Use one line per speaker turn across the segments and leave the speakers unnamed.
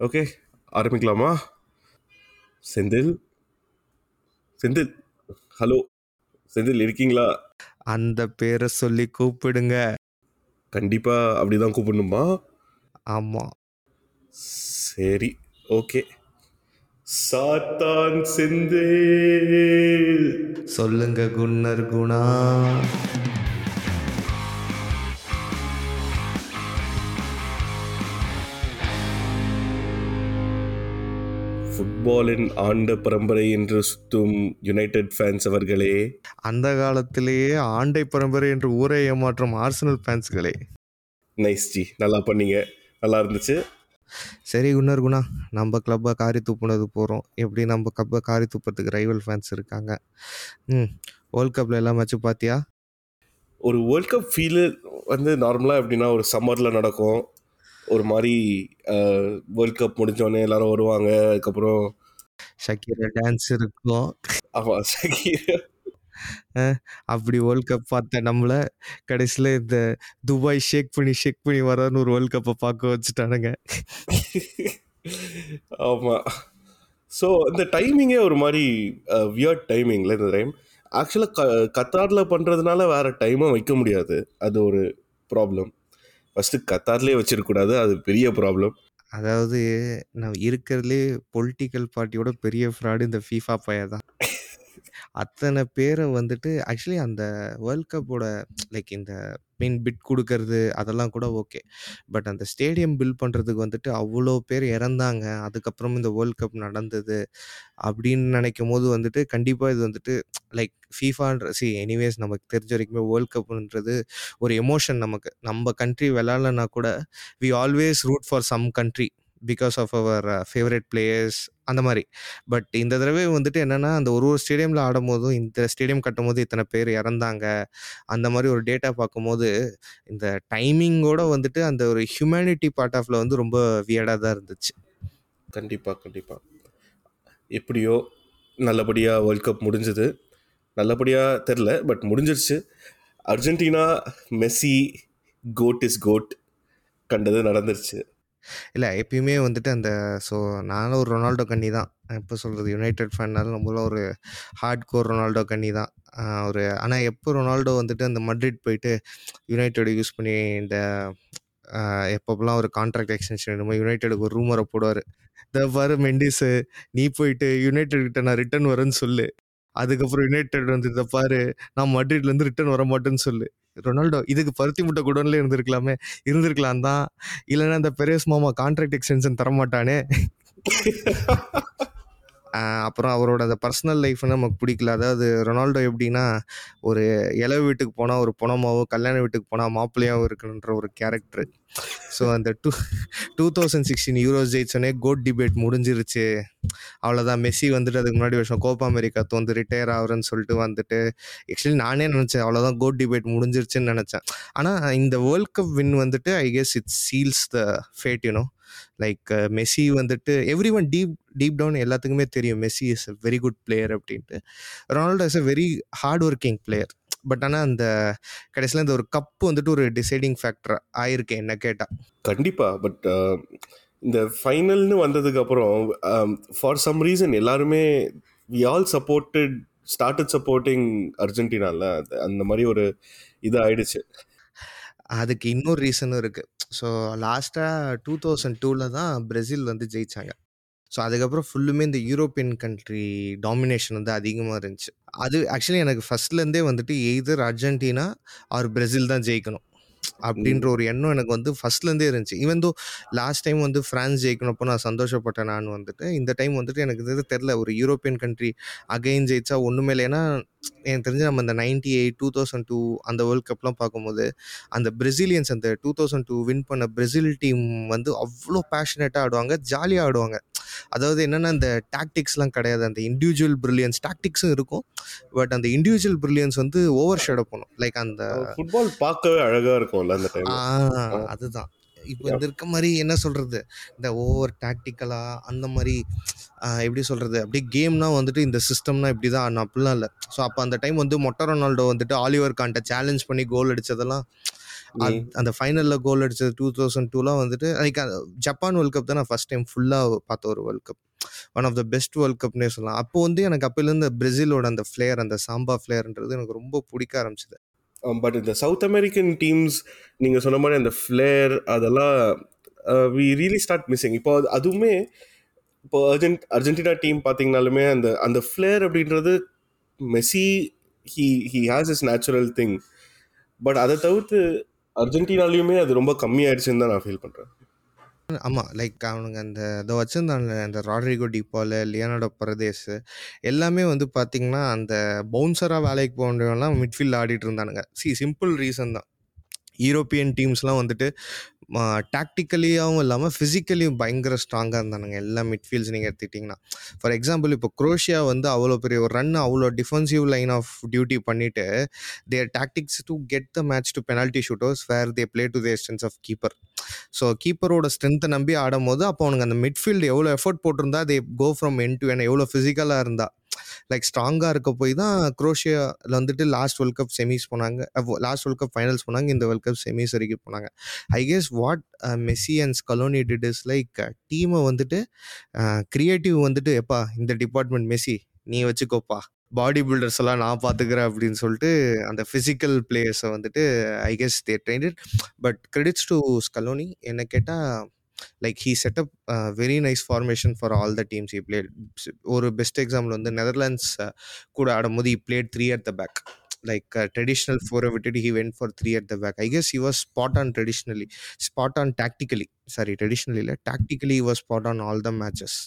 Okay ஆரம்பிக்கலாமா? Senthil? Senthil hello Senthil இருக்கீங்களா?
அந்த பேரை சொல்லி கூப்பிடுங்க.
கண்டிப்பா அப்படிதான் கூப்பிடணுமா?
ஆமா.
சரி ஓகே. சாத்தான் செந்தில்.
சொல்லுங்க குன்னர் குணா.
ஃபுட்பாலின் ஆண்ட பரம்பரை என்று சுத்தும் யுனைடெட் ஃபேன்ஸ் அவர்களே.
அந்த காலத்திலேயே ஆண்டை பரம்பரை என்று ஊரை ஏமாற்றும் ஆர்சனல் ஃபேன்ஸ்களே
நைஸ் ஜி நல்லா பண்ணீங்க. நல்லா இருந்துச்சு.
சரி குன்னர் குணா நம்ம கிளப்பை காரி துப்புனது போகிறோம் எப்படி நம்ம கிளப்பை காரி துப்புறதுக்கு ரைவல் ஃபேன்ஸ் இருக்காங்க? ம் வேர்ல்ட் கப்பில் எல்லாம் மேட்ச் பார்த்தியா
ஒரு வேர்ல்ட் கப் ஃபீல் வந்து நார்மலாக எப்படின்னா ஒரு சம்மரில் நடக்கும். ஒரு மாதிரி வேர்ல்ட் கப் முடிஞ்சோடனே எல்லாரும் வருவாங்க. அதுக்கப்புறம்
ஷக்கீரா டான்ஸ் இருக்கும்.
ஆமாம் ஷகீர்
அப்படி வேர்ல்ட் கப் பார்த்த நம்மள. கடைசியில் இந்த துபாய் ஷேக் பண்ணி ஷேக் பண்ணி வரான்னு ஒரு வேர்ல்ட் கப்பை பார்க்க வச்சுட்டானுங்க.
ஆமாம் ஸோ இந்த டைமிங்கே ஒரு மாதிரி வியர்ட் டைமிங்கில் இந்த டைம் ஆக்சுவலாக க கத்தாரில் பண்ணுறதுனால வேறு டைமும் வைக்க முடியாது. அது ஒரு ப்ராப்ளம் ஃபஸ்ட்டு கத்தார்லேயே வச்சிருக்கக்கூடாது அது பெரிய ப்ராப்ளம்
அதாவது நான் இருக்கிறதுலே பொலிட்டிக்கல் பார்ட்டியோட பெரிய ஃப்ராடு இந்த ஃபீஃபா பைய தான் அத்தனை பேரை வந்துட்டு ஆக்சுவலி அந்த வேர்ல்ட் கப்போட லைக் இந்த மீன் பிட் கொடுக்கறது அதெல்லாம் கூட ஓகே. பட் அந்த ஸ்டேடியம் பில்ட் பண்ணுறதுக்கு வந்துட்டு அவ்வளோ பேர் இறந்தாங்க. அதுக்கப்புறம் இந்த வேர்ல்ட் கப் நடந்தது அப்படின்னு நினைக்கும் போது வந்துட்டு கண்டிப்பாக இது வந்துட்டு லைக் ஃபீஃபான்ற சி எனிவேஸ் நமக்கு தெரிஞ்ச வரைக்குமே வேர்ல்ட் கப்ன்றது ஒரு எமோஷன் நமக்கு. நம்ம கண்ட்ரி விளாட்லன்னா கூட we always root for some country because of our favourite players அந்த மாதிரி. பட் இந்த தடவை வந்துட்டு என்னென்னா அந்த ஒரு ஒரு ஸ்டேடியமில் ஆடும்போதும் இந்த ஸ்டேடியம் கட்டும் போது இத்தனை பேர் இறந்தாங்க. அந்த மாதிரி ஒரு டேட்டா பார்க்கும்போது இந்த டைமிங்கோட வந்துட்டு அந்த ஒரு ஹியூமனிட்டி பார்ட் ஆஃப்ல வந்து ரொம்ப வியர்டாக தான் இருந்துச்சு.
கண்டிப்பாக கண்டிப்பாக எப்படியோ நல்லபடியாக வேர்ல்ட் கப் முடிஞ்சது. நல்லபடியாக தெரில பட் முடிஞ்சிருச்சு. Argentina Messi GOAT is GOAT கண்டது நடந்துருச்சு.
இல்லை எப்பயுமே வந்துட்டு அந்த ஸோ நானும் ஒரு ரொனால்டோ கண்ணி தான். எப்போ சொல்கிறது யுனைடெட் ஃபேன்னாலும் நம்மளும் ஒரு ஹார்ட் கோர் ரொனால்டோ கண்ணி தான். ஒரு ஆனால் எப்போ ரொனால்டோ வந்துட்டு அந்த மட்ரிட் போயிட்டு யுனைடெட் யூஸ் பண்ணி இந்த எப்பப்பெல்லாம் ஒரு கான்ட்ராக்ட் எக்ஸ்டென்ஷன் வேணுமோ யுனைடெடுக்கு ஒரு ரூமரை போடுவார். இந்த பாரு மெண்டிஸு நீ போயிட்டு யுனைடெட் கிட்ட நான் ரிட்டர்ன் வரேன்னு சொல்லு. அதுக்கப்புறம் யுனைடெட் வந்து இதை பாரு நான் மட்ரிட்லேருந்து ரிட்டர்ன் வர மாட்டேன்னு சொல்லு. ரொனால்டோ இதுக்கு பருத்தி முட்டை குடோன்ல இருந்திருக்கலாமே. இருந்திருக்கலாம் தான் இல்லைன்னா இந்த பெரேஸ் மாமா கான்ட்ராக்ட் எக்ஸ்டென்ஷன் தரமாட்டானே. அப்புறம் அவரோட அந்த பர்சனல் லைஃப் நமக்கு பிடிக்கல. அதாவது ரொனால்டோ எப்படின்னா ஒரு இளவு வீட்டுக்கு போனால் ஒரு புணமாவோ கல்யாண வீட்டுக்கு போனால் மாப்பிள்ளையாகவும் இருக்குன்ற ஒரு கேரக்டர் ஸோ அந்த two two thousand sixteen Euros ஜெயிச்சோடனே code debate முடிஞ்சிருச்சு. அவ்வளோதான் மெஸ்ஸி வந்துட்டு அதுக்கு முன்னாடி வருஷம் கோப்பா அமெரிக்கா வந்து ரிட்டையர் ஆகுறேன்னு சொல்லிட்டு வந்துட்டு ஆக்சுவலி நானே நினச்சேன் அவ்வளோதான் கோட் டிபேட் முடிஞ்சிருச்சுன்னு நினச்சேன். ஆனால் இந்த வேர்ல்ட் கப் வின் வந்துட்டு I guess it seals the fate you know like Messi வந்துட்டு every one deep deep down எல்லாத்துக்குமே தெரியும். Messi is a very good player அப்படின்ட்டு. Ronaldo is a very hard working player but ஆனால் அந்த கடைசியில் இந்த ஒரு கப் வந்துட்டு ஒரு டிசைடிங் ஃபேக்டர் ஆயிருக்கு என்ன கேட்டால்
கண்டிப்பாக பட் இந்த ஃபைனல்னு வந்ததுக்கப்புறம் ஃபார் சம் ரீசன் எல்லாருமே we all supported started supporting அர்ஜென்டினால அந்த மாதிரி ஒரு இது ஆயிடுச்சு
அதுக்கு இன்னொரு ரீசனும் இருக்குது ஸோ லாஸ்ட்டாக டூ தௌசண்ட் டூவில் தான் பிரேசில் வந்து ஜெயிச்சாங்க. ஸோ அதுக்கப்புறம் ஃபுல்லுமே இந்த யூரோப்பியன் கண்ட்ரி டாமினேஷன் வந்து அதிகமாக இருந்துச்சு. அது ஆக்சுவலி எனக்கு ஃபர்ஸ்ட்லேருந்தே வந்துட்டு எய்தர் அர்ஜென்டினா ஆர் பிரேசில் தான் ஜெயிக்கணும். அப்படின்ற ஒரு எண்ணம் எனக்கு வந்து ஃபர்ஸ்ட்லேருந்தே இருந்துச்சு. ஈவன் தோ லாஸ்ட் டைம் வந்து ஃப்ரான்ஸ் ஜெயிக்கணப்போ நான் சந்தோஷப்பட்டேன் நான் வந்துட்டு இந்த டைம் வந்துட்டு எனக்கு இது தெரில ஒரு யூரோப்பியன் கண்ட்ரி அகைன் ஜெயிச்சா ஒன்றுமே இல்லை. ஏன்னா எனக்கு தெரிஞ்சு நம்ம அந்த ninety eight two thousand two அந்த வேர்ல்ட் கப்லாம் பார்க்கும்போது அந்த பிரசிலியன்ஸ் அந்த டூ தௌசண்ட் டூ வின் பண்ண பிரேசில் டீம் வந்து அவ்வளோ பேஷனேட்டாக ஆடுவாங்க ஜாலியாக ஆடுவாங்க. அதாவது என்னென்னா இந்த டாக்டிக்ஸ்லாம் கிடையாது. அந்த இண்டிவிஜுவல் ப்ரில்லியன்ஸ் டாக்டிக்ஸும் இருக்கும். பட் அந்த இண்டிவிஜுவல் ப்ரில்லியன்ஸ் வந்து ஓவர் ஷேடோ பண்ணும். லைக் அந்த
ஃபுட்பால் பார்க்கவே அழகா இருக்கும்ல அந்த டைம்
அதுதான். இப்போ இந்த இருக்க மாதிரி என்ன சொல்கிறது இந்த ஓவர் டாக்டிக்கலாக அந்த மாதிரி எப்படி சொல்கிறது அப்படியே கேம்னா வந்துட்டு இந்த சிஸ்டம்னா இப்படி தான் அப்படிலாம் இல்லை. ஸோ அப்போ அந்த டைம் வந்து மொட்டை ரொனால்டோ வந்துட்டு ஆலிவர் கான்ட்ட சேலஞ்ச் பண்ணி கோல் அடித்ததெல்லாம் அந்த ஃபைனலில் கோல் அடிச்சது டூ தௌசண்ட் டூலாம் வந்துட்டு லைக் ஜப்பான் வேர்ல்ட் கப் தான் நான் ஃபஸ்ட் டைம் ஃபுல்லாக பார்த்த ஒரு world cup one of the best world கப்னே சொல்லலாம். அப்போ வந்து எனக்கு அப்போலேருந்து பிரேசிலோட அந்த ஃப்ளேயர் அந்த சாம்பா ஃப்ளேயர்ன்றது எனக்கு ரொம்ப பிடிக்க ஆரம்பிச்சது.
பட் இந்த சவுத் அமெரிக்கன் டீம்ஸ் நீங்கள் சொன்ன மாதிரி அந்த ஃப்ளேர் அதெல்லாம் வி ரியலி ஸ்டார்ட் மிஸ்ஸிங் இப்போ அது- அதுவுமே இப்போ அர்ஜென்ட் அர்ஜென்டினா டீம் பார்த்தீங்கனாலுமே அந்த அந்த ஃப்ளேர் அப்படின்றது Messi he he has is natural thing but அதை தவிர்த்து அர்ஜென்டினாலையுமே அது ரொம்ப கம்மியாயிடுச்சுன்னு தான் நான் ஃபீல் பண்ணுறேன்
ஆமாம் லைக் அவனுங்க அந்த இதை வச்சுருந்தாங்க அந்த ராட்ரிகோ டிபால் லியோனார்டோ பரதேஸ் எல்லாமே வந்து பார்த்திங்கன்னா அந்த பவுன்சராக வேலைக்கு போகிறவங்கலாம் மிட்ஃபீல்ட் ஆடிட்டு இருந்தானுங்க. சி சிம்பிள் ரீசன் தான். யூரோப்பியன் டீம்ஸ்லாம் வந்துட்டு டாக்டிக்கலியாகவும் இல்லாமல் ஃபிசிக்கலியும் பயங்கர ஸ்ட்ராங்காக இருந்தானுங்க. எல்லா மிட்ஃபீல்ட்ஸ் நீங்கள் எடுத்துக்கிட்டிங்கன்னா. ஃபார் எக்ஸாம்பிள் இப்போ குரோஷியா வந்து அவ்வளோ பெரிய ஒரு ரன் அவ்வளோ டிஃபென்சிவ் லைன் ஆஃப் டியூட்டி பண்ணிவிட்டு their tactics to get the match to penalty shooters where they play to the existence of keeper so கீப்பரோட ஸ்ட்ரென்த்தை நம்பி ஆடும் போது அப்போ அவனுக்கு அந்த மிட்ஃபீல்டு எவ்வளோ எஃபர்ட் போட்டிருந்தா தே கோ ஃப்ரம் என் டு என் எவ்வளோ ஃபிசிக்கலாக இருந்தா. லைக் ஸ்ட்ராங்காக இருக்க போய் தான் குரோஷியாவில் வந்துட்டு லாஸ்ட் வேர்ல்ட் கப் செமிஸ் போனாங்க. லாஸ்ட் வேர்ல்ட் கப் ஃபைனல்ஸ் போனாங்க. இந்த வேர்ல்ட் கப் செமிஸ் வரைக்கும் போனாங்க. I guess what Messi and Scaloni did is like டீமை வந்துட்டு க்ரியேட்டிவ் வந்துட்டு எப்பா இந்த டிபார்ட்மெண்ட் மெஸ்ஸி நீ வச்சுக்கோப்பா. பாடி பில்டர்ஸ் எல்லாம் நான் பார்த்துக்கிறேன் அப்படின்னு சொல்லிட்டு அந்த ஃபிசிக்கல் பிளேயர்ஸை வந்துட்டு I guess they trained but credits to Scaloni என்ன கேட்டால் like he set up very nice formation for all the teams he played ஒரு பெஸ்ட் எக்ஸாம்பிள் வந்து நெதர்லாண்ட்ஸ் கூட ஆடும்போது he played three at the back like traditional ஃபோரை விட்டுட்டு he went for three at the back I guess he was spot on traditionally spot on tactically sorry traditionally இல்லை tactically was spot on all the matches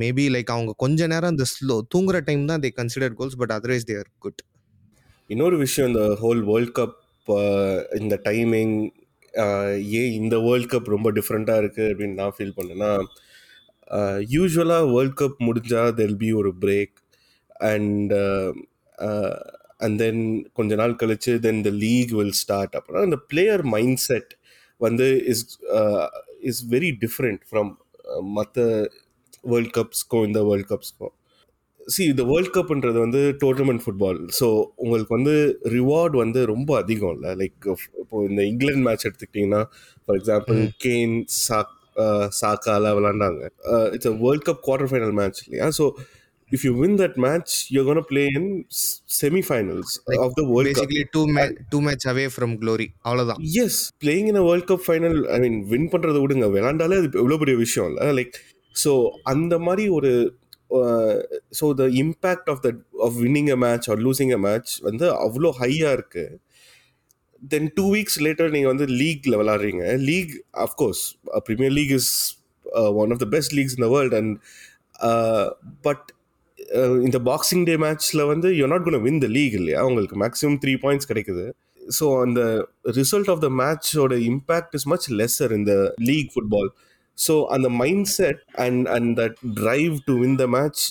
maybe like அவங்க கொஞ்ச நேரம் அந்த slow தூங்குற time தான் they consider goals but otherwise they are good
இன்னொரு விஷயம் இந்த ஹோல் வேர்ல்ட் கப் இந்த டைமிங் ஏன் இந்த வேர்ல்ட் கப் ரொம்ப டிஃப்ரெண்ட்டாக இருக்குது அப்படின்னு நான் ஃபீல் பண்ணேன்னா யூஸ்வலாக வேர்ல்ட் கப் முடிஞ்சால் தெல் பி ஒரு பிரேக் அண்ட் அண்ட் தென் கொஞ்ச நாள் கழித்து then the league will start அப்புறம் அந்த பிளேயர் மைண்ட் செட் வந்து is is very different from மற்ற வேர்ல்ட் கப்ஸ்க்கும் இந்த வேர்ல்ட் கப்ஸ்க்கும் சி இந்த வேர்ல்ட் கப்ன்றது வந்து டோர்னமெண்ட் ஃபுட்பால் ஸோ உங்களுக்கு வந்து ரிவார்டு வந்து ரொம்ப அதிகம் இல்லை. லைக் இப்போ இந்த இங்கிலாந்து மேட்ச் எடுத்துக்கிட்டிங்கன்னா ஃபார் எக்ஸாம்பிள் கேன் சாக் சாக்காலாம் விளாண்டாங்க. It's a world cup quarter final match இல்லையா? So if you win that match you gonna play in semi finals of the world
basically two match two match away from glory அவ்வளோதான்
yes playing in world cup final I mean win பண்ணுறதை விடுங்க. விளாண்டாலே அது எவ்வளோ பெரிய விஷயம் இல்லை. Like so அந்த மாதிரி ஒரு so the impact of the of winning a match or losing a match வந்து அவ்வளோ ஹையாக இருக்குது தென் டூ வீக்ஸ் லேட்டர் நீங்கள் வந்து லீக்ல விளாட்றீங்க league of course Premier league is one of the best leagues in the world and but இந்த boxing டே மேட்ச்சில் வந்து you not gonna win the league இல்லையா? உங்களுக்கு மேக்ஸிமம் த்ரீ பாயிண்ட்ஸ் கிடைக்குது. ஸோ அந்த ரிசல்ட் ஆஃப் த மேட்சோட இம்பேக்ட் இஸ் மச் லெஸ்ஸர் இந்த league football so அந்த mindset and and that drive to win the match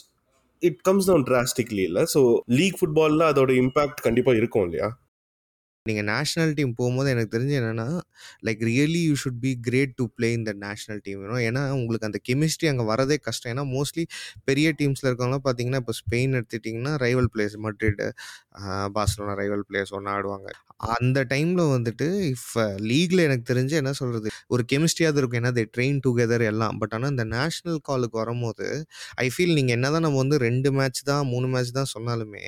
it comes down drastically இல்லை so league ஃபுட்பாலில் அதோட impact கண்டிப்பாக இருக்கும் இல்லையா?
நீங்கள் நேஷ்னல் டீம் போகும்போது எனக்கு தெரிஞ்சு என்னென்னா like really you should be great to play இந்த நேஷ்னல் டீம் வேணும் ஏன்னா உங்களுக்கு அந்த கெமிஸ்ட்ரி அங்கே வரதே கஷ்டம். ஏன்னா மோஸ்ட்லி பெரிய டீம்ஸில் இருக்கவங்களாம் பார்த்தீங்கன்னா இப்போ ஸ்பெயின் எடுத்துட்டிங்கன்னா rival players Madrid Barcelona rival players ஒன்றா ஆடுவாங்க. அந்த டைமில் வந்துட்டு இஃப் லீகில் எனக்கு தெரிஞ்சு என்ன சொல்கிறது ஒரு கெமிஸ்ட்ரியாவது இருக்கும். ஏன்னா தே ட்ரெயின் டுகெதர் எல்லாம். பட் ஆனால் இந்த நேஷ்னல் காலுக்கு வரும்போது ஐ ஃபீல் நீங்கள் என்ன தான் நம்ம வந்து ரெண்டு மேட்ச் தான் மூணு மேட்ச் தான் சொன்னாலுமே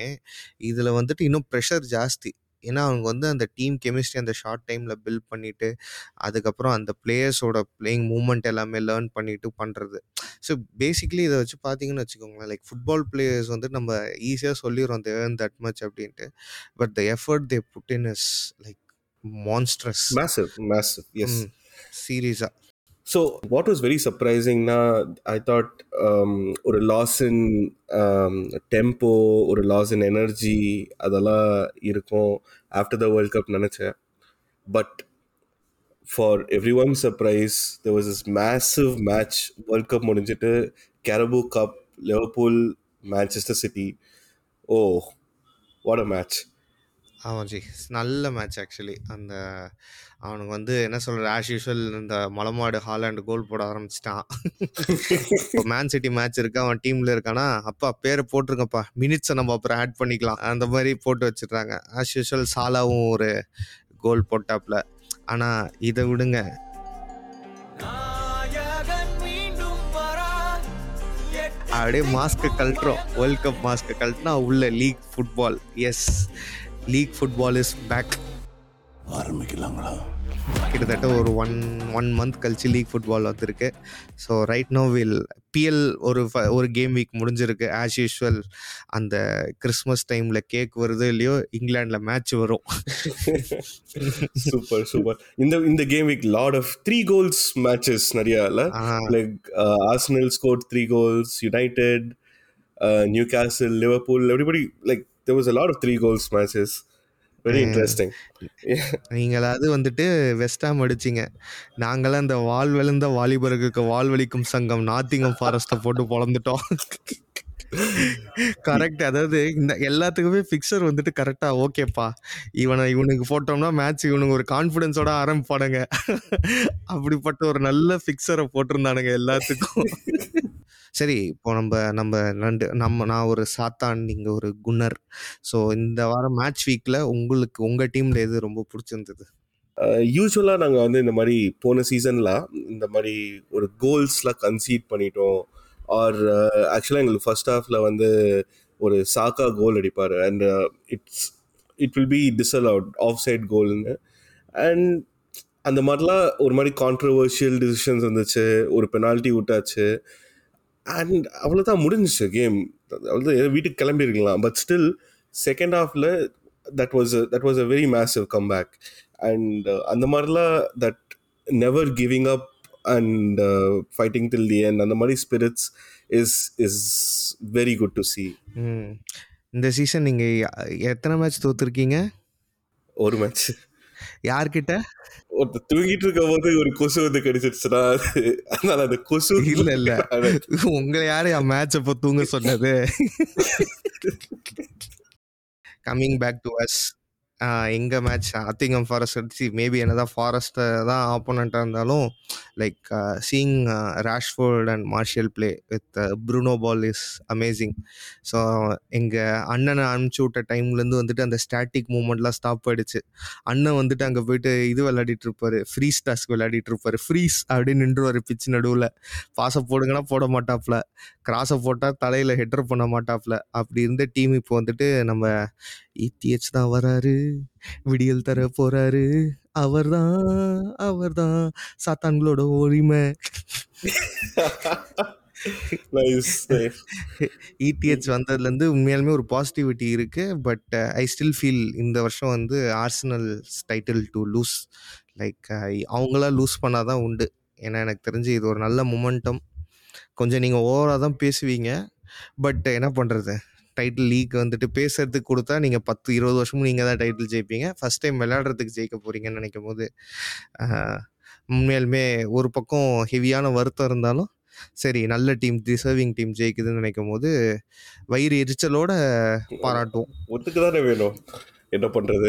இதில் வந்துட்டு இன்னும் ப்ரெஷர் ஜாஸ்தி. ஏன்னா அவங்க வந்து அந்த டீம் கெமிஸ்ட்ரி அந்த ஷார்ட் டைமில் பில்ட் பண்ணிவிட்டு அதுக்கப்புறம் அந்த பிளேயர்ஸோட பிளேயிங் மூமெண்ட் எல்லாமே லேர்ன் பண்ணிட்டு பண்ணுறது ஸோ பேசிக்கலி இதை வச்சு பார்த்தீங்கன்னு வச்சுக்கோங்களேன் லைக் ஃபுட்பால் பிளேயர்ஸ் வந்து நம்ம ஈஸியாக சொல்லிடுறோம் தே ஏர்ன் தட் மச் அப்படின்ட்டு. But the effort they put in is like monstrous
massive massive yes
சீரியஸாக
ஸோ வாட் வாஸ் வெரி சர்ப்ரைசிங்னா ஐ தாட் ஒரு லாஸ் இன் டெம்போ ஒரு லாஸ் இன் எனர்ஜி அதெல்லாம் இருக்கும். ஆஃப்டர் த வேர்ல்ட் கப் நினச்சேன். But for everyone surprise there was is massive match world cup முடிஞ்சிட்டு Carabao cup Liverpool Manchester City oh what a match
ஆமாம் G. நல்ல match actually அந்த அவனுக்கு வந்து என்ன சொல்கிற ஆஸ் யூஷுவல் இந்த மலமாடு ஹாலாண்டு கோல் போட ஆரம்பிச்சிட்டான். இப்போ மேன் சிட்டி மேட்ச் இருக்கு அவன் டீமில் இருக்கானா? அப்பா பேரை போட்டிருக்கப்பா மினிட்ஸை நம்ம அப்புறம் ஆட் பண்ணிக்கலாம். அந்த மாதிரி போட்டு வச்சிடுறாங்க. ஆஸ் யூஷுவல் சாலாவும் ஒரு கோல் போட்டாப்ல. ஆனால் இதை விடுங்க. அப்படியே மாஸ்க்கு கழட்டுறோம். வேர்ல்ட் கப் மாஸ்க்கு கழட்டினா உள்ள league football yes league football is back
ஆரம்பிக்கலாங்களா
கிட்டத்தட்ட ஒரு ஒன் ஒன் மந்த் கழிச்சு லீக் ஃபுட்பால் வந்திருக்கு. So right now will PL ஒரு ஒரு கேம் வீக் முடிஞ்சிருக்கு. ஆஸ் யூஷுவல் அந்த கிறிஸ்மஸ் டைமில் கேக் வருது இல்லையோ இங்கிலாண்டில் மேட்ச் வரும்.
சூப்பர் சூப்பர் இந்த இந்த game week lot of three goals matches நிறைய இல்ல? uh, Arsenal scored three goals, United, uh, Newcastle, Liverpool, everybody like there was a lot of three goals matches. Very interesting. Yeah.
நீங்களாவது வந்துட்டு West Ham அடிச்சிங்க. நாங்களாம் இந்த வால் விழுந்த வாலிபர்களுக்கு வால் வலிக்கும் சங்கம் நாத்திங்கம் ஃபாரஸ்ட்டை போட்டு பொழந்துட்டோம். கரெக்ட் அதாவது இந்த எல்லாத்துக்குமே ஃபிக்சர் வந்துட்டு கரெக்டா ஓகேப்பா இவனை இவனுக்கு போட்டோம்னா மேட்ச் இவனுக்கு ஒரு கான்ஃபிடென்ஸோட ஆரம்பிப்பானுங்க. அப்படிப்பட்ட ஒரு நல்ல ஃபிக்சரை போட்டிருந்தானுங்க எல்லாத்துக்கும். சரி இப்போ நம்ம நம்ம ரெண்டு நம்ம நான் ஒரு சாத்தான் நீங்க ஒரு குன்னர். ஸோ இந்த வாரம் மேட்ச் வீக்ல உங்களுக்கு உங்க டீம்ல எது ரொம்ப பிடிச்சிருந்தது?
யூஸ்வலாக நாங்கள் வந்து இந்த மாதிரி போன சீசனில் இந்த மாதிரி ஒரு கோல்ஸ்லாம் கன்சீட் பண்ணிட்டோம். ஆர் ஆக்சுவலாக எங்களுக்கு ஃபர்ஸ்ட் ஹாஃபில் வந்து ஒரு சாக்கா கோல் அடிப்பார். And it's it will be disallowed out offside கோல்னு and அந்த மாதிரிலாம் ஒரு மாதிரி கான்ட்ரவர்ஷியல் டிசிஷன்ஸ் வந்துச்சு. ஒரு பெனால்ட்டி விட்டாச்சு. அண்ட் அவ்வளோதான் முடிஞ்சிச்சு கேம் அவ்வளோ வீட்டுக்கு கிளம்பிருக்கலாம். பட் ஸ்டில் செகண்ட் ஹாஃபில் that was that was a very massive comeback and அந்த மாதிரிலாம் that never giving up and fighting till the end அந்த மாதிரி spirits is is very good to see.
ம். இந்த சீசன் நீங்க எ- எத்தனை மேட்ச் தோத்துருக்கீங்க?
ஒரு மேட்ச்
யார்கிட்ட?
ஒருத்தர் தூங்கிட்டு இருக்கும் போது ஒரு கொசு வந்து கடிச்சிருச்சுன்னா அது அதனால அந்த கொசு
இல்ல இல்ல. உங்களை யாரு என் மேட்ச் அப்போ தூங்க சொன்னது? கம்மிங் பேக் டு அஸ் எங்கள் மேட்ச் அத்திங்கம் ஃபாரஸ்ட் அடிச்சு மேபி என்னதான் ஃபாரஸ்ட்டை தான் ஆப்போனண்ட்டாக இருந்தாலும் like seeing Rashford and Martial play with Bruno ball is amazing so எங்கள் அண்ணனை அனுப்பிச்சி விட்ட டைம்லேருந்து வந்துட்டு அந்த ஸ்டாட்டிக் மூமெண்ட்லாம் ஸ்டாப் ஆயிடுச்சு. அண்ணன் வந்துட்டு அங்கே போயிட்டு இது விளையாடிட்டு இருப்பாரு ஃப்ரீஸ் டாஸ்க் விளையாடிட்டு இருப்பாரு. ஃப்ரீஸ் அப்படின்னு நின்றுவாரு பிச் நடுவில். பாசை போடுங்கன்னா போட மாட்டாப்ல. கிராஸை போட்டால் தலையில் ஹெட்டர் பண்ண மாட்டாப்ல. அப்படி இருந்த டீம் இப்போ வந்துட்டு நம்ம இடிஹெச் தான் வராரு. விடியல் தர போறாரு. அவர்தான் அவர்தான். சாத்தான்களோட உரிமை இடிஹெச் வந்ததுலேருந்து உண்மையாலுமே ஒரு பாசிட்டிவிட்டி இருக்கு. பட் ஐ ஸ்டில் ஃபீல் இந்த வருஷம் வந்து Arsenal title to lose like அவங்களா லூஸ் பண்ணாதான் உண்டு. ஏன்னா எனக்கு தெரிஞ்சு இது ஒரு நல்ல மொமெண்டம் கொஞ்சம் நீங்கள் ஓவராக தான் பேசுவீங்க. பட் என்ன பண்ணுறது டைட்டில் லீக் வந்துட்டு பேசுறதுக்கு கொடுத்தா நீங்கள் பத்து இருபது வருஷமும் நீங்கள் தான் டைட்டில் ஜெயிப்பீங்க. ஃபர்ஸ்ட் டைம் விளையாடுறதுக்கு ஜெயிக்க போகிறீங்கன்னு நினைக்கும் போது உண்மையாலுமே ஒரு பக்கம் ஹெவியான வருத்தம் இருந்தாலும் சரி நல்ல டீம் டிசர்விங் டீம் ஜெயிக்குதுன்னு நினைக்கும் போது வயிறு எரிச்சலோட பாராட்டுவோம்.
ஒத்துக்கு தானே வேணும்? என்ன பண்றது?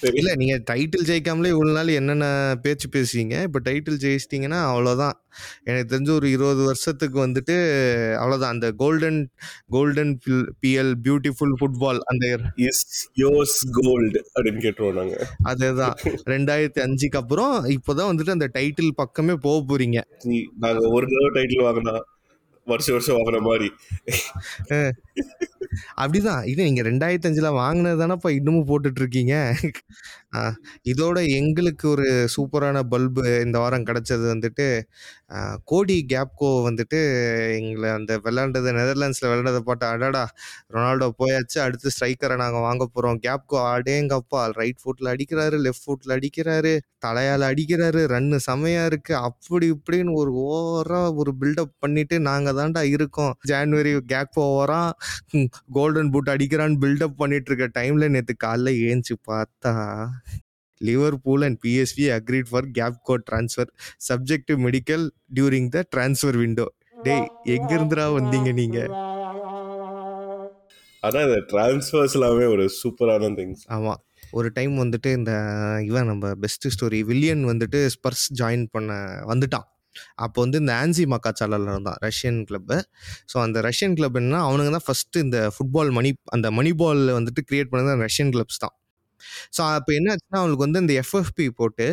சரி.
இல்லை நீங்கள் டைட்டில் ஜெயிக்காமலே இவ்வளோ நாள் என்னென்ன பேச்சு பேசுவீங்க இப்போ டைட்டில் ஜெயிச்சிட்டிங்கன்னா அவ்வளோதான் எனக்கு தெரிஞ்ச ஒரு இருபது வருஷத்துக்கு வந்துட்டு அவ்வளோதான் அந்த golden golden PL beautiful football அந்த
இஸ் யோர்ஸ் கோல்டு அப்படின்னு கேட்டுருவோம் நாங்க.
அதுதான். ரெண்டாயிரத்தி அஞ்சுக்கு அப்புறம் இப்போதான் வந்துட்டு அந்த டைட்டில் பக்கமே போக போறீங்க.
நாங்க ஒரு தடவை டைட்டில் வாங்கினா வருஷம் வருஷம் வாங்குற மாதிரி.
அப்படிதான். இது நீங்க ரெண்டாயிரத்தி அஞ்சுல வாங்கினது தானப்பா இன்னமும் போட்டுட்டு இருக்கீங்க? ஆ, இதோட எங்களுக்கு ஒரு சூப்பரான பல்பு இந்த வாரம் கிடைச்சது வந்துட்டு கோடி கேப்கோ வந்துட்டு எங்களை அந்த விளையாண்டது நெதர்லாண்ட்ஸில் விளையாண்டதை பார்த்து அடடா ரொனால்டோ போயாச்சு அடுத்து ஸ்ட்ரைக்கரை நாங்கள் வாங்க போகிறோம் கேப்கோ அடேங்கப்பா ரைட் ஃபுட்டில் அடிக்கிறாரு லெஃப்ட் ஃபுட்டில் அடிக்கிறாரு தலையால் அடிக்கிறாரு ரன்னு செமையாக இருக்கு. அப்படி இப்படின்னு ஒரு ஓவராக ஒரு பில்டப் பண்ணிட்டு நாங்கள் தான்டா இருக்கோம். ஜான்வரி கேப்கோ ஓவரான் கோல்டன் பூட் அடிக்கிறான்னு பில்டப் பண்ணிட்டு இருக்க டைம்ல நேற்று காலைல ஏஞ்சி பார்த்தா Liverpool and PSV agreed for Gakpo transfer subject to medical during the transfer window டேய் எங்க இருந்துடா வந்தீங்க நீங்க?
ஆனா இந்த டிரான்ஸ்ஃபர்ஸ் எல்லாமே ஒரு சூப்பரான திங்ஸ்
ஆமா. ஒரு டைம் வந்துட்டு இந்த இவன் நம்ம பெஸ்ட் ஸ்டோரி வில்லியன் வந்துட்டு ஸ்பர்ஸ் ஜாயின் பண்ண வந்துட்டான். அப்போ வந்து இந்த ஆன்சி மக்காச்சாலில் இருந்தான் ரஷ்யன் கிளப்பு ஸோ அந்த ரஷ்யன் கிளப் என்ன அவனுங்க தான் ஃபஸ்ட்டு இந்த ஃபுட்பால் மணி அந்த மணி பால் வந்துட்டு கிரியேட் பண்ணது ரஷ்யன் கிளப்ஸ் தான். ஸோ அப்போ என்ன ஆச்சுன்னா அவங்களுக்கு வந்து இந்த எஃப்எஃப்பி போட்டு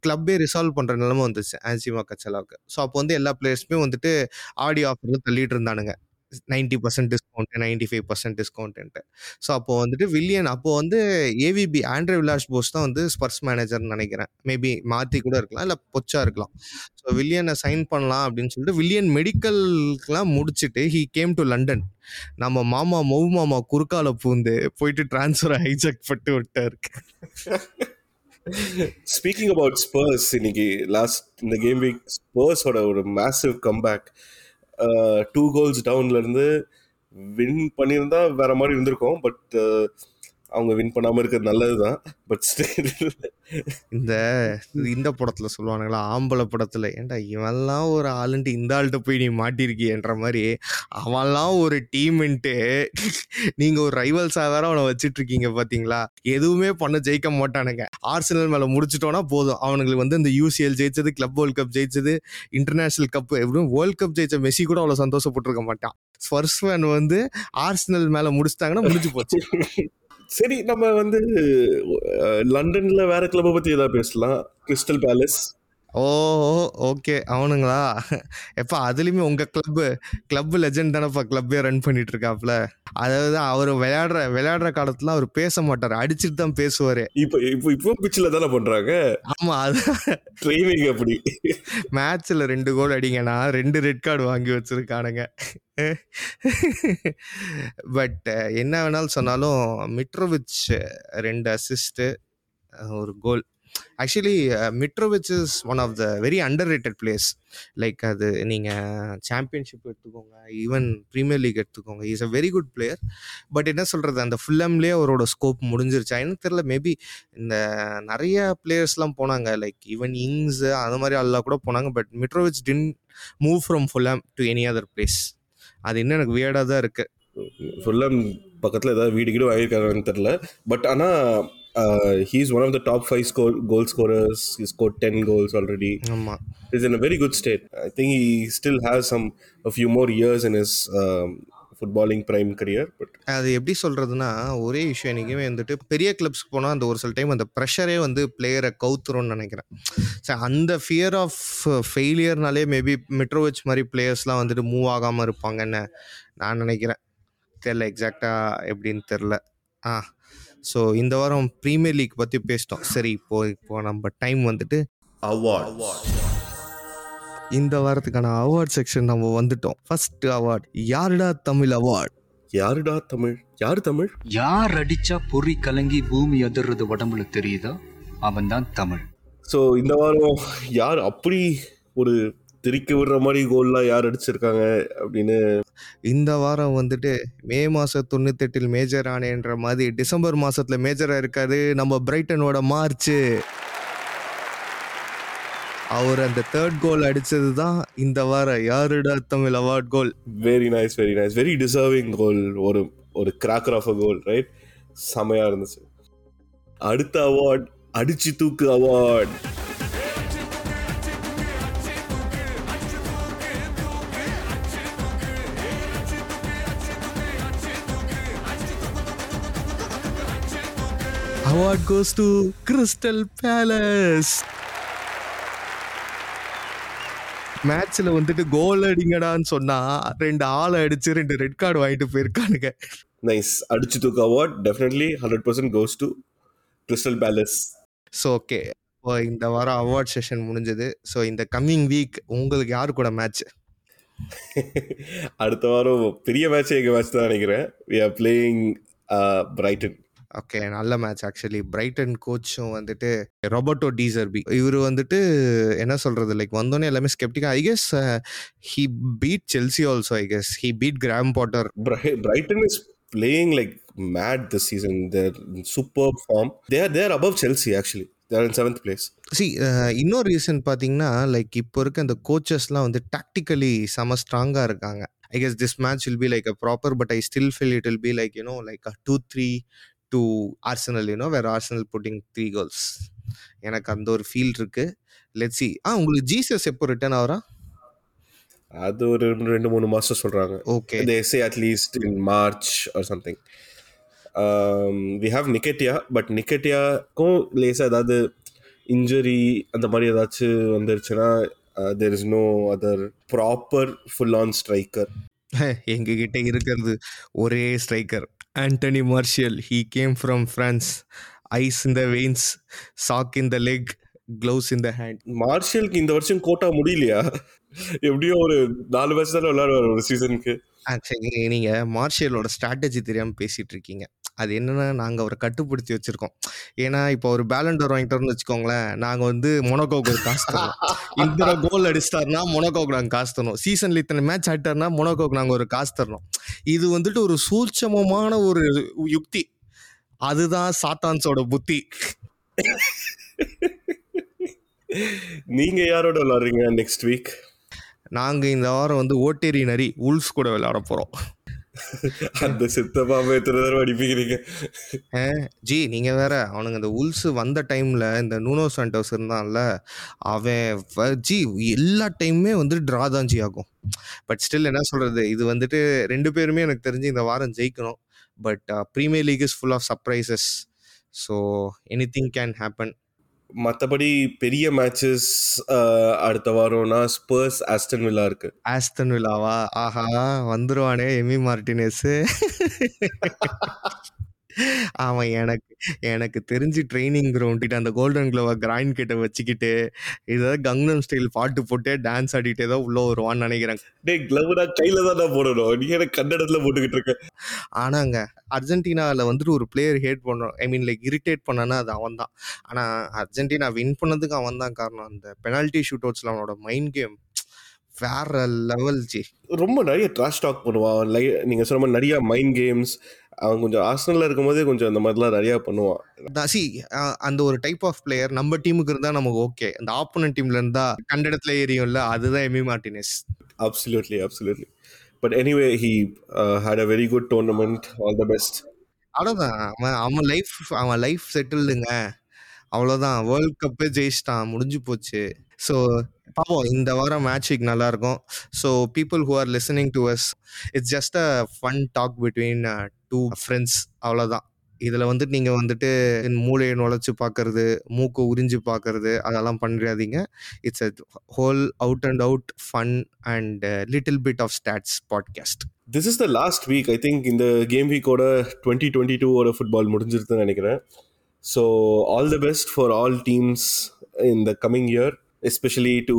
கிளப்பே ரிசால்வ் பண்ணுற நிலைமை வந்துச்சு ஆன்சிமா கச்சலாவுக்கு ஸோ அப்போ வந்து எல்லா பிளேயர்ஸுமே வந்துட்டு ஆடி ஆஃபரில் தள்ளிட்டு இருந்தானுங்க. Ninety percent discount ninety five percent discount so அப்போ வந்துட்டு வில்லியன் அப்போ வந்து ஏவிபி ஆண்ட்ரே விலாஷ் போஸ் தான் வந்து ஸ்பர்ஸ் மேனேஜர்னு நினைக்கிறேன். மேபி மாற்றி கூட இருக்கலாம் இல்லை பொச்சா இருக்கலாம். ஸோ வில்லியனை சைன் பண்ணலாம் அப்படின்னு சொல்லிட்டு வில்லியன் மெடிக்கல்கெலாம் முடிச்சுட்டு ஹீ கேம் டு லண்டன் நம்ம மாமா மவு மாமா குறுக்கால பூந்து போயிட்டு டிரான்ஸ்ஃபர் ஹைஜாக் பட்டு விட்டாரு
ஸ்பீக்கிங் அபவுட் ஸ்பர்ஸ் இன்னைக்கு லாஸ்ட் இந்த கேம் வீக் ஸ்பர்ஸோட ஒரு மேசிவ் கம்பேக் டூ கோல்ஸ் டவுன்ல இருந்து வின் பண்ணியிருந்தா வேற மாதிரி இருந்திருக்கும். பட் அவங்க வின் பண்ணாம இருக்கிறது நல்லது தான் பட்
இந்த இந்த படத்துல சொல்லுவானுங்களா ஆம்பளை படத்துல ஏன்டா இவன்லாம் ஒரு ஆளுன்ட்டு இந்த ஆள்கிட்ட போய் நீ மாட்டிருக்கியன்ற மாதிரி அவன்லாம் ஒரு டீம்ன்ட்டு நீங்க ஒரு ரைவல்ஸாக வேற அவனை வச்சிட்டு இருக்கீங்க பாத்தீங்களா? எதுவுமே பண்ண ஜெயிக்க மாட்டானுங்க. ஆர்சனல் மேல முடிச்சிட்டோம்னா போதும். அவனுங்களுக்கு வந்து இந்த யூசிஎல் ஜெயிச்சது கிளப் வேர்ல்ட் கப் ஜெயிச்சது இன்டர்நேஷனல் கப் எப்படியும் வேர்ல்ட் கப் ஜெயிச்ச மெஸ்ஸி கூட அவ்வளவு சந்தோஷப்பட்டிருக்க மாட்டான். ஃபர்ஸ்ட் வந்து ஆர்சனல் மேல முடிச்சிட்டாங்கன்னா முடிஞ்சு போச்சு.
சரி நம்ம வந்து லண்டன்ல வேற கிளப்பை பத்தி ஏதாவது பேசலாம். Crystal Palace
oh okay. அவனுங்களா? எப்பா அதுலயுமே உங்க கிளப் கிளப் லெஜெண்ட் தானப்பா. கிளப்பே ரன் பண்ணிட்டு இருக்காப்ல அதாவது அவர் விளையாடுற விளையாடுற காலத்துல அவர் பேச மாட்டாரு. அடிச்சுட்டு தான் பேசுவாரு.
இப்போ இப்போ இப்போ பிச்சில் தானே பண்றாங்க?
ஆமா அது
ட்ரைனிங் அப்படி.
மேட்ச்ல ரெண்டு கோல் அடிங்கன்னா ரெண்டு ரெட் கார்டு வாங்கி வச்சிருக்கானுங்க. பட் என்ன வேணாலும் சொன்னாலும் மிட்ரோவிச் ரெண்டு அசிஸ்ட் ஒரு goal actually Mitrovic is one of the very underrated players like அது நீங்கள் சாம்பியன்ஷிப் எடுத்துக்கோங்க ஈவன் ப்ரீமியர் லீக் எடுத்துக்கோங்க is a very good player but என்ன சொல்கிறது அந்த ஃபுல்லம்லேயே அவரோட ஸ்கோப் முடிஞ்சிருச்சா. எனக்கு தெரியல மேபி இந்த நிறைய பிளேயர்ஸ்லாம் போனாங்க. லைக் ஈவன் இங்ஸ் அந்த மாதிரி ஆள்லாம் கூட போனாங்க. But Mitrovic didn't move from Fulham to any other place அது இன்னும் எனக்கு வியர்டாக தான் இருக்குது
ஃபுல்லம் பக்கத்தில் ஏதாவது வீடு கீடு வாங்கியிருக்காங்கன்னு தெரில பட் ஆனால் he's one of the top five score goal scorers he score ten goals already
ஆமாம்
is in a very good state I think he still has some a few more years in his um, footballing prime career but
அது எப்படி சொல்கிறதுனா ஒரே விஷயம் என்றைக்குமே வந்துட்டு பெரிய கிளப்ஸ்க்கு போனால் அந்த ஒரு சில டைம் அந்த ப்ரெஷரே வந்து பிளேயரை கவுத்துரும்னு நினைக்கிறேன். சரி அந்த ஃபியர் ஆஃப் ஃபெயிலியர்னாலே மேபி மெட்ரோவிச் மாதிரி பிளேயர்ஸ்லாம் வந்துட்டு மூவ் ஆகாமல் இருப்பாங்கன்னு நான் நினைக்கிறேன். தெரில எக்ஸாக்டாக எப்படின்னு தெரில ஆ. ஸோ இந்த வாரம் ப்ரீமியர் லீக் பற்றி பேசிட்டோம். சரி இப்போ இப்போ நம்ம டைம் வந்துட்டு
அவார்ட்
இந்த வாரத்துக்கான அவார்ட் செக்ஷன் நம்ம வந்துட்டோம். ஃபர்ஸ்ட் அவார்ட் யாருடா தமிழ் அவார்ட்
யாருடா தமிழ்? யாரு தமிழ்?
யார் அடிச்சா பொறி கலங்கி பூமி அதிர்றது உடம்புல தெரியுதோ? அவன் தான் தமிழ்.
ஸோ இந்த வாரம் யார் அப்படி ஒரு திரிக்க விடுற மாதிரி கோல்லாம் யார் அடிச்சிருக்காங்க அப்படின்னு
இந்த வாரம் வந்துட்டு மே மாதம் தொண்ணூத்தெட்டில் மேஜர் ஆனேன்ற மாதிரி டிசம்பர் மாதத்தில் மேஜராக இருக்காரு நம்ம பிரைட்டனோட மார்ச் அவர் அந்த தேர்ட் கோல் அடிச்சது தான் இந்த வாரம் யாருடா Tamil award goal
very nice very nice very deserving goal ஒரு ஒரு cracker of a goal right செமையா இருந்துச்சு. அடுத்த அவார்ட் அடிச்சு தூக்கு award
award goes to Crystal Palace மேட்ச்ல வந்துட்டு கோல் அடிங்கடான்னு சொன்னா ரெண்டு ஆளை அடிச்சு ரெண்டு ரெட் கார்டு வாங்கிட்டு போயிருக்கானுங்க.
நைஸ் அடிச்சு தூக்கு award definitely hundred percent goes to Crystal Palace
so okay இப்போ இந்த வாரம் அவார்ட் செஷன் முடிஞ்சது. ஸோ இந்த கம்மிங் வீக் உங்களுக்கு யார் கூட மேட்ச்
அடுத்த வாரம் பெரிய மேட்ச் எங்க மேட்ச் தான் நினைக்கிறேன். We are playing Brighton
okay நல்ல மேட்ச் ஆக்சுவலி பிரைட்டன் கோச்சும் வந்துட்டு ரொபர்டோ டீசர்பி இவர் வந்துட்டு என்ன சொல்றது லைக் வந்தோடனே எல்லாமே ஸ்கெப்டிக்கா I guess he beat Chelsea also I guess he beat Graham Potter
Brighton is playing like mad this season. They're in superb form. They are they're above Chelsea actually. They're in seventh place.
See இன்னொரு reason பார்த்தீங்கன்னா like இப்போ இருக்க இந்த கோச்சஸ்லாம் வந்து tactically செம ஸ்ட்ராங்காக இருக்காங்க I guess this match will be like a proper but I still feel it will be like you know like a two three two Arsenal you know வேறு ஆர்சனல் புட்டிங் த்ரீ கோல்ஸ் எனக்கு அந்த ஒரு feel இருக்கு. Let see ஆ உங்களுக்கு Jesus எப்போ return ஆகிறா?
அது ஒரு ரெண்டு மூணு மாசம் சொல்றாங்க.
Okay
they say at least in March or something. We have Nketiah but நிக்கெட்டியாக்கும் லேசாக ஏதாவது இன்ஜுரி அந்த மாதிரி ஏதாச்சும் வந்துருச்சுன்னா there is no other proper full on striker
எங்ககிட்ட இருக்கிறது ஒரே striker Anthony Martial he came from France ice in the veins sock in the leg gloves in the hand
மார்ஷியலுக்கு இந்த வருஷம் கோட்டா முடியலையா? எப்படியோ ஒரு நாலு வருஷம் தானே விளையாடுவார் ஒரு சீசனுக்கு
ஆக்சுவலி நீங்கள் மார்ஷியலோட ஸ்ட்ராட்டஜி தெரியாமல் பேசிகிட்டு இருக்கீங்க. அது என்னன்னா நாங்கள் அவரை கட்டுப்படுத்தி வச்சுருக்கோம். ஏன்னா இப்போ ஒரு பேலண்டர் வாங்கிட்டோம்னு வச்சுக்கோங்களேன் நாங்கள் வந்து மொனோகோக்கு ஒரு காசு தரோம் இந்த கோல் அடிச்சிட்டாருன்னா மொனோகோக்கு நாங்கள் காசு தரணும். சீசனில் இத்தனை மேட்ச் ஆயிட்டாருன்னா மொனோகோக்கு நாங்கள் ஒரு காசு தரணும். இது வந்துட்டு ஒரு சூட்சமமான ஒரு யுக்தி. அதுதான் சாத்தான்ஸோட புத்தி.
நீங்க யாரோட விளையாடுறீங்க நெக்ஸ்ட் வீக்
நாங்கள் இந்த வாரம் வந்து ஓட்டேரி நரி உல்ஸ் கூட விளையாட போகிறோம்
அந்த சித்தப்பாவை எத்தனை தடவை அடிப்பீங்க
ஜி நீங்கள் வேற அவனுங்க இந்த உல்ஸ் வந்த டைமில் இந்த நூனோ சாண்டோஸ் இருந்தான்ல அவன் ஜி எல்லா டைமுமே வந்து ட்ரா தான் ஜி ஆகும். பட் ஸ்டில் என்ன சொல்கிறது இது வந்துட்டு ரெண்டு பேருமே எனக்கு தெரிஞ்சு இந்த வாரம் ஜெயிக்கணும். But premier league is full of surprises so anything can happen
மற்றபடி பெரிய மேட்சஸ் அடுத்த வாரம்னா ஸ்பர்ஸ் ஆஸ்டன் வில்லா இருக்கு.
ஆஸ்டன் விழாவா ஆஹா வந்துருவானே எமி மார்டினேஸ் அவன் எனக்கு எனக்கு தெரிஞ்சு ட்ரைனிங் கிரவுண்ட் அந்த கோல்டன் க்ளோவை கிரைண்ட் கிட்ட வச்சுக்கிட்டு ஏதாவது கங்னம் ஸ்டைல் பாட்டு போட்டு டான்ஸ் ஆடிட்டே தான் உள்ள வருவான்னு நினைக்கிறேன்.
டேய் கிளவுனா கையில தான் போடணும். நீ எனக்கு கன்னடத்துல போட்டுக்கிட்டு இருக்க?
ஆனாங்க அர்ஜென்டினாவில் வந்துட்டு ஒரு பிளேயர் ஹேட் பண்ணோம். ஐ மீன் லைக் இரிட்டேட் பண்ணனா அது அவன் தான் ஆனால் அர்ஜென்டினா வின் பண்ணதுக்கு அவன் தான் காரணம். அந்த பெனால்ட்டி ஷூட் அவுட்ஸில் அவனோட மைண்ட் கேம் வேற லெவல் ஜி.
ரொம்ப நிறைய ட்ராஷ் டாக் பண்ணுவான். லை நீங்க சொன்ன மாதிரி நிறைய மைண்ட் கேம்ஸ் அவன் கொஞ்சம் ஆர்சனல்ல இருக்கும்போதே கொஞ்சம் அந்த மாதிரிலாம் நிறைய பண்ணுவான்.
சி அந்த ஒரு டைப் ஆஃப் பிளேயர் நம்ம டீமுக்கு இருந்தா நமக்கு ஓகே அந்த ஆப்போனன்ட் டீம்ல இருந்தா கண்ட இடத்துல எரியும்ல அதுதான் Emi Martinez
absolutely absolutely but anyway he had a very good tournament all the best
அவ்வளோதான் அவன் அவன் லைஃப் அவன் லைஃப் செட்டில்டுங்க அவ்வளோதான் வேர்ல்ட் கப்பே ஜெயிச்சிட்டான். முடிஞ்சு போச்சு. ஸோ பாவம் இந்த வாரம் மேட்ச் நல்லா இருக்கும் so people who are listening to us it's just a fun talk between two friends அவ்வளோதான் இதில் வந்துட்டு நீங்கள் வந்துட்டு மூளையை நுழைச்சி பார்க்கறது மூக்கை உறிஞ்சு பார்க்கறது அதெல்லாம் பண்ணிடாதீங்க. It's a whole out and out fun and little bit of stats podcast
this is the last week I think இந்த கேம் வீக்கோட டுவெண்ட்டி டுவெண்ட்டி டூவோட ஃபுட்பால் முடிஞ்சிருதுன்னு நினைக்கிறேன். So all the best for all teams in the coming year especially to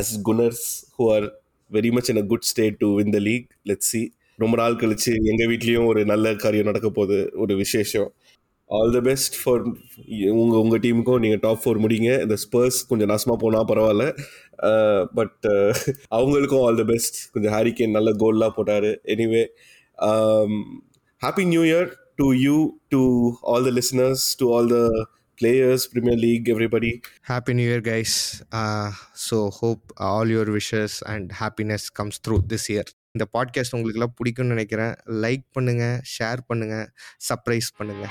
us Gunners who are very much in a good state to win the league Let's see ரொம்ப நாள் கழிச்சு எங்கள் வீட்லேயும் ஒரு நல்ல காரியம் நடக்க போகுது ஒரு விசேஷம். ஆல் த பெஸ்ட் ஃபார் உங்கள் உங்கள் டீமுக்கும் நீங்கள் டாப் ஃபோர் முடிங்க. இந்த ஸ்பர்ஸ் கொஞ்சம் நாசமாக போனால் பரவாயில்ல. Uh, பட் uh, அவங்களுக்கும் ஆல் த பெஸ்ட் கொஞ்சம் ஹாரிகேன் நல்ல கோல்லாம் போட்டார். Anyway happy new year to you to all the listeners to all the players, Premier League everybody
Happy New Year, guys. Uh, so, hope uh, all your wishes and happiness comes through this year. இந்த podcast உங்களுக்குலாம் பிடிக்கும்னு நினைக்கிறேன் like பண்ணுங்க share பண்ணுங்க surprise பண்ணுங்க